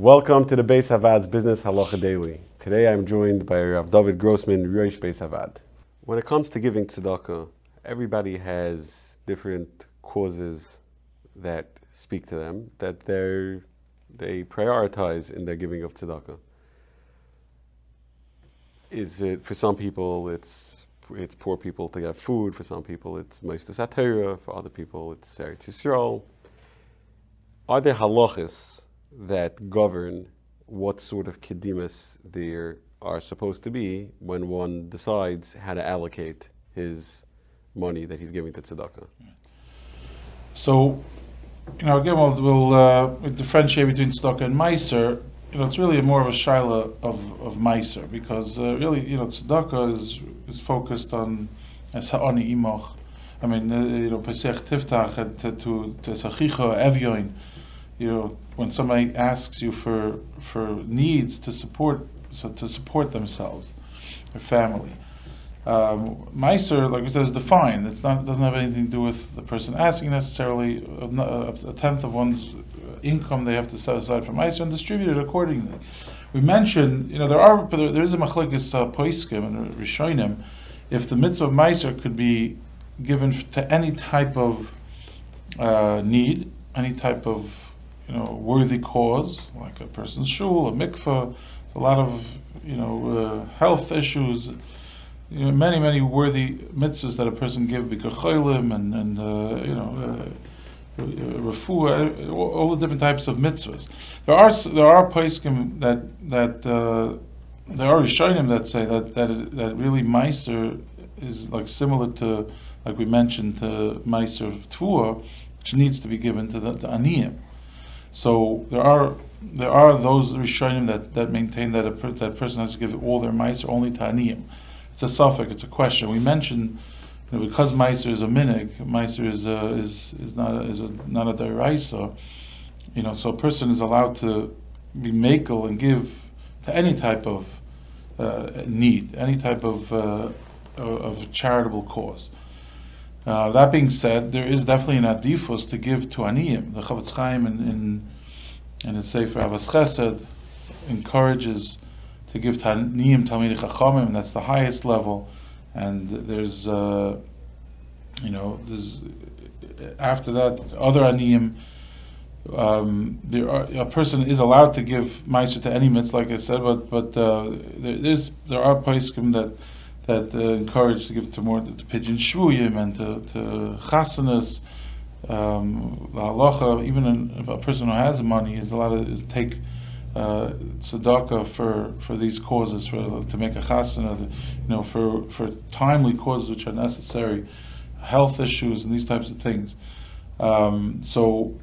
Welcome to the Beis Havad's Business Halacha Daily. Today I'm joined by Rav David Grossman, Rosh Beis Havad. When it comes to giving tzedakah, everybody has different causes that speak to them, that they they prioritize in their giving of tzedakah. Is it for some people it's it's poor people to get food, for some people it's Meister Satira, for other people it's Eretz Yisrael. Are there halachas that govern what sort of kedimus there are supposed to be when one decides how to allocate his money that he's giving to tzedakah. So, you know, again, we'll, we'll, uh, differentiate between tzedakah and meiser. You know, it's really more of a shaila of, of meiser because uh, really, you know, tzedakah is is focused on as ha'ani imoch. I mean, uh, you know, pesach tiftach to to to sachicha evyoin you know, when somebody asks you for for needs to support so to support themselves, their family. Um, Meiser, like we said, is defined. It's not doesn't have anything to do with the person asking necessarily. A, a tenth of one's income they have to set aside for Meiser and distribute it accordingly. We mentioned, you know, there are there is a machlekes uh, poiskim and rishonim. If the mitzvah of Meiser could be given to any type of uh, need, any type of you know, worthy cause, like a person's shul, a mikveh, a lot of, you know, uh, health issues, you know, many, many worthy mitzvahs that a person give, bikur cholim and, and uh, you know, uh, refuah, all the different types of mitzvahs. There are there are poskim that that uh, there are rishonim that say that that that really meiser is like similar to like we mentioned to meiser of which needs to be given to the, the aniyim. So there are there are those Rishonim that, that maintain that a per, that person has to give all their mice only to aniyim. It's a suffix. It's a question. We mentioned you know, because meiser is a minig, meiser is a, is is not a, is a, not a deraisa. You know, so a person is allowed to be makel and give to any type of uh, need, any type of uh, of charitable cause. Uh, that being said, there is definitely an adifus to give to aniyim. The Chofetz Chaim in, in, in his Sefer Ahavas Chesed encourages to give to aniyim Talmidei Chachamim, and that's the highest level. And there's, uh, you know, there's after that other aniyim. Um, there are, a person is allowed to give meiser to any mitzvah, like I said, but but uh, there there are poskim that that uh, encourage to give to more to pidyon shvuyim and to, to chasanas. Um, halacha, even a person who has money is allowed to take uh, tzedakah for, for these causes, for to make a chasana, you know, for, for timely causes which are necessary, health issues and these types of things. Um, so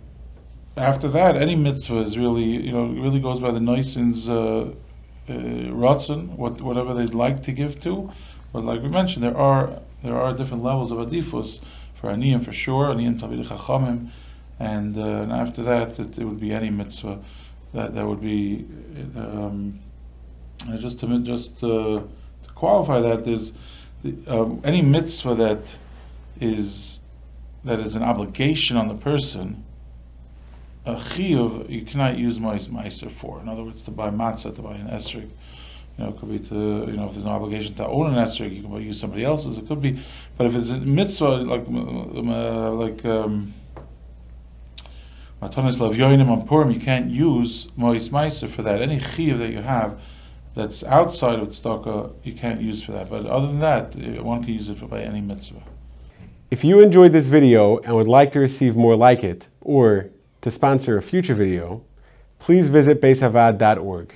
after that, any mitzvah is really, you know, really goes by the Noisin's uh, uh, ratzon, what, whatever they'd like to give to. But like we mentioned, there are there are different levels of adifus for aniyim for sure, aniyim tavid chachamim, and, uh, and after that it, it, would be any mitzvah that that would be um, just to just uh, to qualify that is um, any mitzvah that is that is an obligation on the person a chiyuv you cannot use meiser for. In other words, to buy matzah, to buy an esrog. You know, it could be to you know if there's an obligation to own an esrog, you can use somebody else's. It could be, but if it's a mitzvah like uh, like um, matanis lavyoinim on purim, you can't use mois meiser for that. Any chiyuv that you have that's outside of tzedakah, you can't use for that. But other than that, one can use it for by any mitzvah. If you enjoyed this video and would like to receive more like it, or to sponsor a future video, please visit beishavad.org.